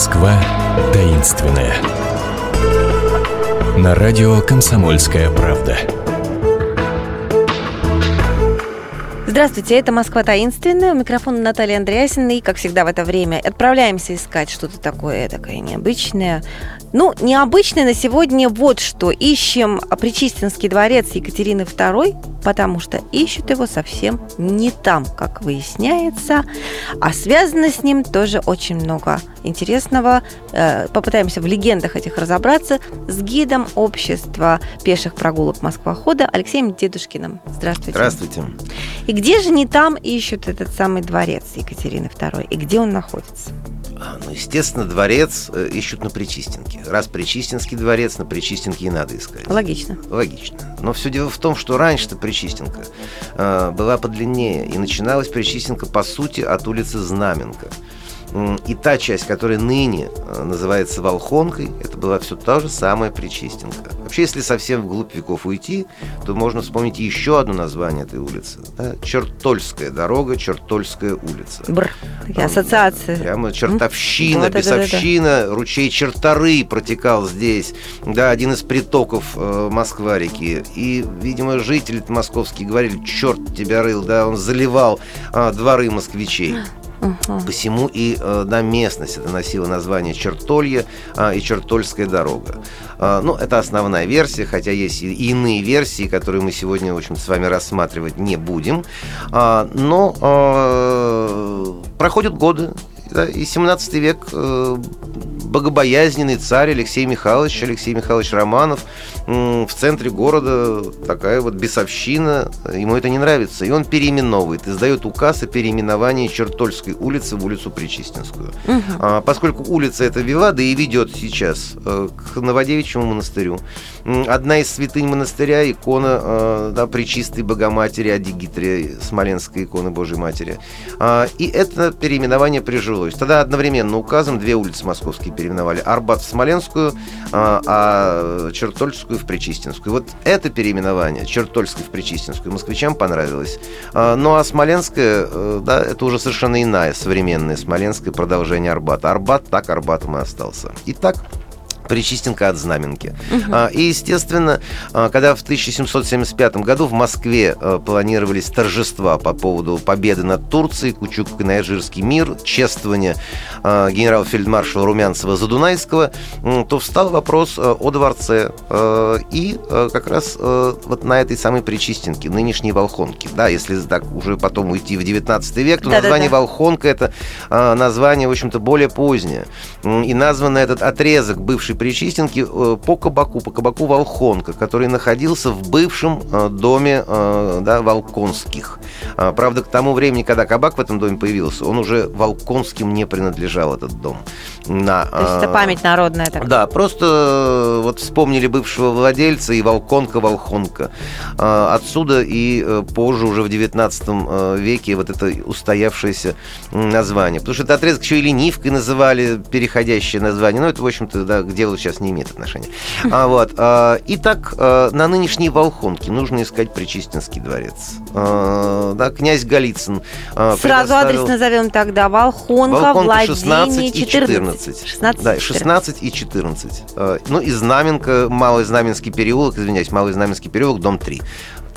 Москва таинственная. На радио «Комсомольская правда». Здравствуйте, это «Москва таинственная». У микрофона Наталья Андреасина. И, как всегда в это время, отправляемся искать что-то такое такое необычное. Ну, необычное на сегодня вот что. Ищем Причистинский дворец Екатерины II, потому что ищут его совсем не там, как выясняется. А связано с ним тоже очень много интересного. Э, попытаемся в легендах этих разобраться с гидом общества пеших прогулок Москвохода Алексеем Дедушкиным. Здравствуйте. Здравствуйте. И где же не там ищут этот самый дворец Екатерины II? И где он находится? А, ну, естественно, дворец э, ищут на Причистенке. Раз Причистенский дворец, на Причистенке и надо искать. Логично. Логично. Но все дело в том, что раньше-то Причистенка э, была подлиннее. И начиналась Причистенка, по сути, от улицы Знаменка. И та часть, которая ныне э, называется Волхонкой, это была все та же самая Причистенка. Вообще, если совсем вглубь веков уйти, то можно вспомнить еще одно название этой улицы. Да? Чертольская дорога, Чертольская улица. Бр, такие ассоциации. Прямо чертовщина, да, бесовщина, да, да, да. ручей Черторы протекал здесь. Да, один из притоков э, Москва-реки. И, видимо, жители московские говорили, черт тебя рыл, да, он заливал э, дворы москвичей. Угу. Посему и э, местность это носило название Чертолье э, и Чертольская дорога. Э, ну, это основная версия, хотя есть и иные версии, которые мы сегодня, в общем с вами рассматривать не будем. Э, но э, проходят годы, да, и 17 век э, богобоязненный царь Алексей Михайлович, Алексей Михайлович Романов, в центре города такая вот бесовщина, ему это не нравится, и он переименовывает, издает указ о переименовании Чертольской улицы в улицу Причистинскую. Угу. А, поскольку улица эта вела, да и ведет сейчас э, к Новодевичьему монастырю. Одна из святынь монастыря, икона э, да, Пречистой Богоматери Адигитре, Смоленской иконы Божьей Матери. А, и это переименование прижилось. Тогда одновременно указом две улицы московские переименовали. Арбат в Смоленскую, а, а Чертольскую в Причистинскую. Вот это переименование, Чертольскую в Причистинскую, москвичам понравилось. А, ну а Смоленская, э, да, это уже совершенно иная, современная Смоленская продолжение Арбата. Арбат так Арбатом и остался. Итак, Причистенка от Знаменки. Угу. И, естественно, а, когда в 1775 году в Москве а, планировались торжества по поводу победы над Турцией, Кучук-Канаежирский мир, чествование генерал-фельдмаршала Румянцева-Задунайского, то встал вопрос о дворце. И как раз вот на этой самой Причистенке, нынешней Волхонке. Да, если так уже потом уйти в 19 век, то да, название да, да. Волхонка это название, в общем-то, более позднее. И назван этот отрезок бывшей Причистенки э, по кабаку, по кабаку Волхонка, который находился в бывшем э, доме э, да, Волконских. А, правда, к тому времени, когда кабак в этом доме появился, он уже Волконским не принадлежал, этот дом. На, То есть это память народная такая? Да, просто вот вспомнили бывшего владельца и Волконка, Волхонка. А, отсюда и позже, уже в 19 веке, вот это устоявшееся название. Потому что это отрезок еще и ленивкой называли, переходящее название. Ну, это, в общем-то, да, где делу сейчас не имеет отношения. А, вот. А, итак, а, на нынешней Волхонке нужно искать Причистинский дворец. А, да, князь Голицын а, Сразу адрес назовем тогда. Волхонка, Волхонка 16 и 14. 16, да, 16 и 14. А, ну и Знаменка, Малый Знаменский переулок, извиняюсь, Малый Знаменский переулок, дом 3.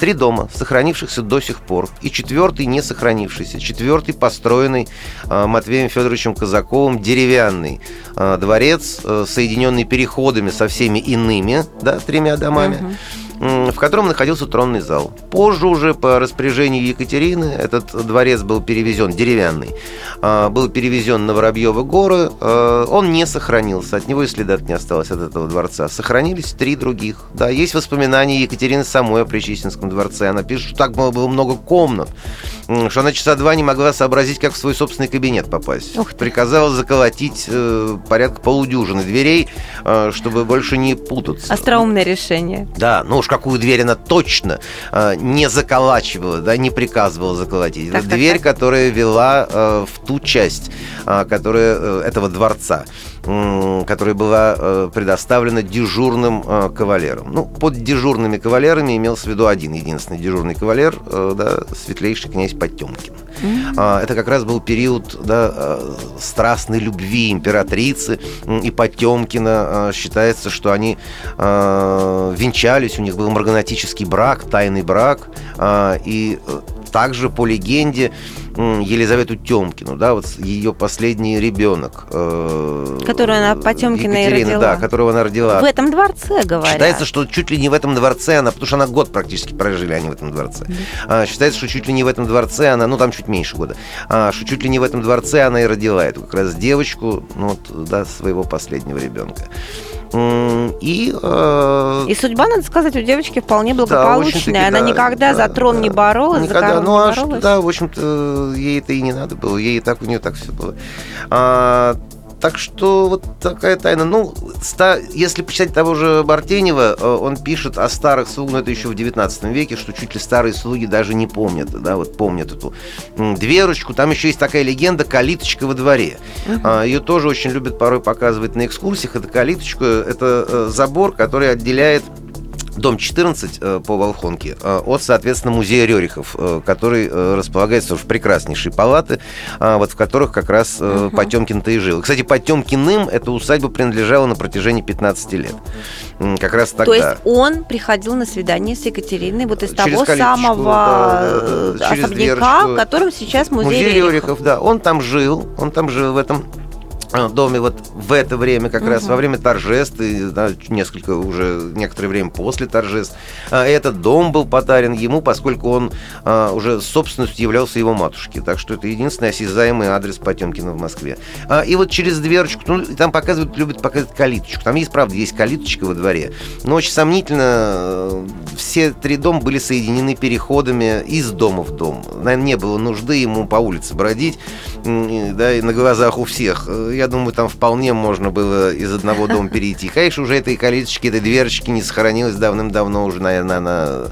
Три дома, сохранившихся до сих пор, и четвертый не сохранившийся, четвертый построенный э, Матвеем Федоровичем Казаковым деревянный э, дворец, э, соединенный переходами со всеми иными, да, тремя домами. Uh-huh в котором находился тронный зал. Позже уже по распоряжению Екатерины этот дворец был перевезен, деревянный, а, был перевезен на Воробьевы горы. А, он не сохранился, от него и следа не осталось от этого дворца. Сохранились три других. Да, есть воспоминания Екатерины самой о Причистинском дворце. Она пишет, что так было, было много комнат, что она часа два не могла сообразить, как в свой собственный кабинет попасть. Ух Приказала заколотить э, порядка полудюжины дверей, э, чтобы больше не путаться. Остроумное решение. Да, ну уж какую дверь она точно э, не заколачивала, да, не приказывала заколотить. Так, Это так, дверь, так. которая вела э, в ту часть, э, которая э, этого дворца. которая была э, предоставлена дежурным э, кавалером. Ну, под дежурными кавалерами имелся в виду один единственный дежурный кавалер, э, да, светлейший князь Потемкин. Mm-hmm. Это как раз был период да, страстной любви императрицы и Потемкина. Считается, что они венчались, у них был марганатический брак, тайный брак. И также по легенде Елизавету Тёмкину, да, вот ее последний ребенок. Э, которую она Потемкина и родила. Да, которого она родила. В этом дворце, говорят. Считается, что чуть ли не в этом дворце она, потому что она год практически прожили они в этом дворце. А, считается, что чуть ли не в этом дворце она, ну там чуть меньше года, а, что чуть ли не в этом дворце она и родила эту как раз девочку, ну вот, да, своего последнего ребенка. И, э... и судьба, надо сказать, у девочки вполне благополучная. Да, Она да, никогда да, за трон да, не боролась, никогда, за корону ну, а не боролась. Да, в общем-то, ей это и не надо было. Ей и так у нее так все было. А, так что вот такая тайна. Ну, ста, если почитать того же Бартенева, э, он пишет о старых слугах, но это еще в 19 веке, что чуть ли старые слуги даже не помнят, да, вот помнят эту дверочку. Там еще есть такая легенда «Калиточка во дворе». Uh-huh. Ее тоже очень любят порой показывать на экскурсиях. Это калиточка, это э, забор, который отделяет дом 14 э, по Волхонке э, от, соответственно, музея Рерихов, э, который располагается в прекраснейшей палаты, вот в которых как раз угу. Потемкин-то и жил. Кстати, Потемкиным эта усадьба принадлежала на протяжении 15 лет. Как раз тогда. То есть он приходил на свидание с Екатериной вот из Через того самого да, да, особняка, дверочку. в котором сейчас музей, музей Рерихов. Рерихов. Да, он там жил, он там жил в этом доме вот в это время, как угу. раз во время торжеств, и да, несколько уже некоторое время после торжеств, а, этот дом был подарен ему, поскольку он а, уже собственностью являлся его матушки. Так что это единственный осязаемый адрес Потемкина в Москве. А, и вот через дверочку, ну, там показывают, любят показывать калиточку. Там есть, правда, есть калиточка во дворе. Но очень сомнительно, э, все три дома были соединены переходами из дома в дом. Наверное, не было нужды ему по улице бродить, да, и на глазах у всех. Я я думаю, там вполне можно было из одного дома перейти. Конечно, уже этой калиточки, этой дверочки не сохранилось давным-давно уже, наверное, она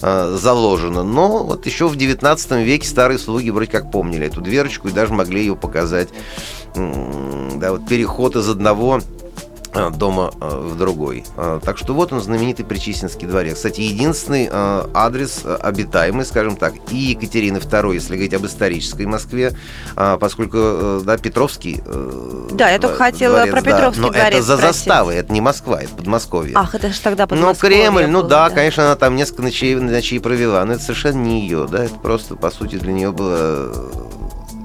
э, заложена. Но вот еще в 19 веке старые слуги вроде как помнили эту дверочку и даже могли ее показать. Да, вот переход из одного дома э, в другой. Э, так что вот он, знаменитый Причистинский дворец. Кстати, единственный адрес обитаемый, скажем так, и Екатерины II, если говорить об исторической Москве, поскольку, да, Петровский Да, я только хотела дворец, про Петровский да, но дворец это за спросить. заставой, это не Москва, это Подмосковье. Ах, это же тогда Подмосковье Ну, Кремль, ну да, да, конечно, она там несколько ночей, ночей провела, но это совершенно не ее, да, это просто, по сути, для нее было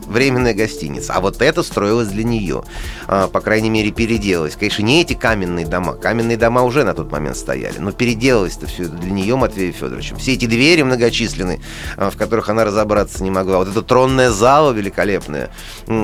временная гостиница. А вот это строилось для нее. А, по крайней мере, переделалось. Конечно, не эти каменные дома. Каменные дома уже на тот момент стояли. Но переделалось-то все это для нее, Матвея Федоровича. Все эти двери многочисленные, а, в которых она разобраться не могла. Вот эта тронная зала великолепная,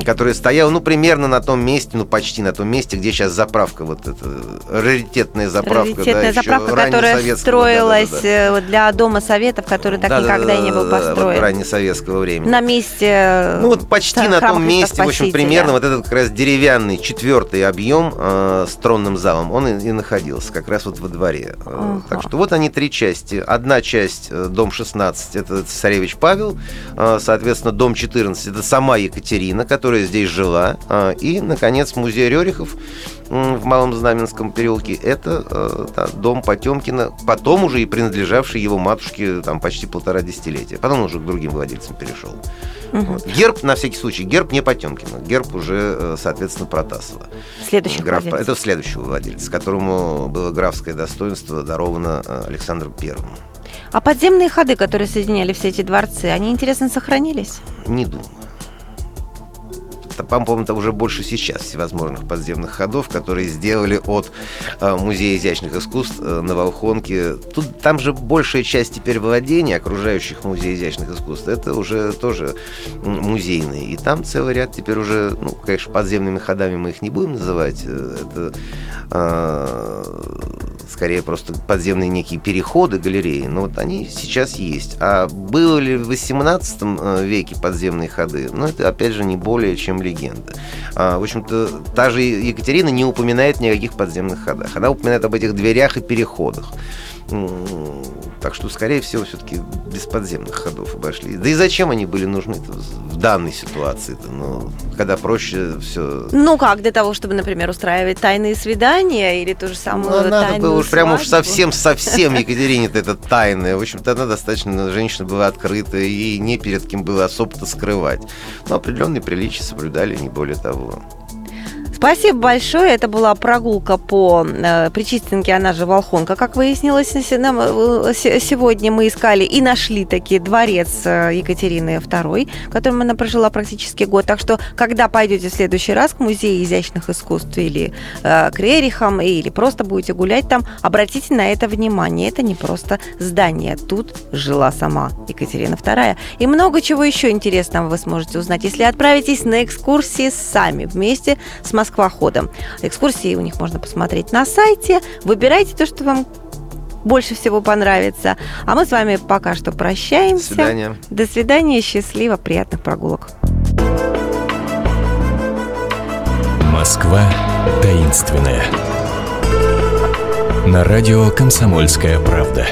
которая стояла, ну, примерно на том месте, ну, почти на том месте, где сейчас заправка, вот эта раритетная заправка. Раритетная да, заправка, которая строилась да, да, да. Для Дома Советов, который так да, никогда да, и не был построен. Да, вот раннесоветского времени. На месте ну, вот почти на том месте, в общем, примерно вот этот как раз деревянный четвертый объем э, с тронным залом, он и, и находился как раз вот во дворе. Э, ага. Так что вот они три части. Одна часть, э, дом 16, это царевич Павел, э, соответственно, дом 14, это сама Екатерина, которая здесь жила, э, и, наконец, музей Рерихов, в Малом Знаменском переулке, это э, да, дом Потемкина, потом уже и принадлежавший его матушке там почти полтора десятилетия. Потом он уже к другим владельцам перешел. Угу. Вот. Герб, на всякий случай, герб не Потемкина, герб уже, э, соответственно, Протасова. Следующий Граф. Это следующего владельца, которому было графское достоинство даровано э, Александром Первым. А подземные ходы, которые соединяли все эти дворцы, они, интересно, сохранились? Не думаю по-моему, там уже больше сейчас всевозможных подземных ходов, которые сделали от э, Музея изящных искусств э, на Волхонке. Тут, там же большая часть теперь владения окружающих Музея изящных искусств, это уже тоже музейные. И там целый ряд теперь уже, ну, конечно, подземными ходами мы их не будем называть. Э, это скорее просто подземные некие переходы галереи, но вот они сейчас есть. А было ли в 18 э, веке подземные ходы? Ну, это, опять же, не более чем легенда. А, в общем-то, та же Екатерина не упоминает никаких подземных ходах. Она упоминает об этих дверях и переходах. Так что, скорее всего, все-таки без подземных ходов обошли. Да и зачем они были нужны в данной ситуации? -то? Ну, когда проще все... Ну как, для того, чтобы, например, устраивать тайные свидания или ту же самую ну, надо было уж прям уж совсем-совсем Екатерине это тайное. В общем-то, она достаточно, женщина была открыта, и не перед кем было особо-то скрывать. Но определенные приличия соблюдали, не более того. Спасибо большое. Это была прогулка по э, Причистенке, она же Волхонка. Как выяснилось, нам, э, сегодня мы искали и нашли таки дворец э, Екатерины II, в котором она прожила практически год. Так что, когда пойдете в следующий раз к Музею изящных искусств или э, к Рерихам, или просто будете гулять там, обратите на это внимание. Это не просто здание. Тут жила сама Екатерина II. И много чего еще интересного вы сможете узнать, если отправитесь на экскурсии сами вместе с Москвой Москва Экскурсии у них можно посмотреть на сайте. Выбирайте то, что вам больше всего понравится. А мы с вами пока что прощаемся. До свидания. До свидания, счастливо, приятных прогулок. Москва таинственная. На радио «Комсомольская правда».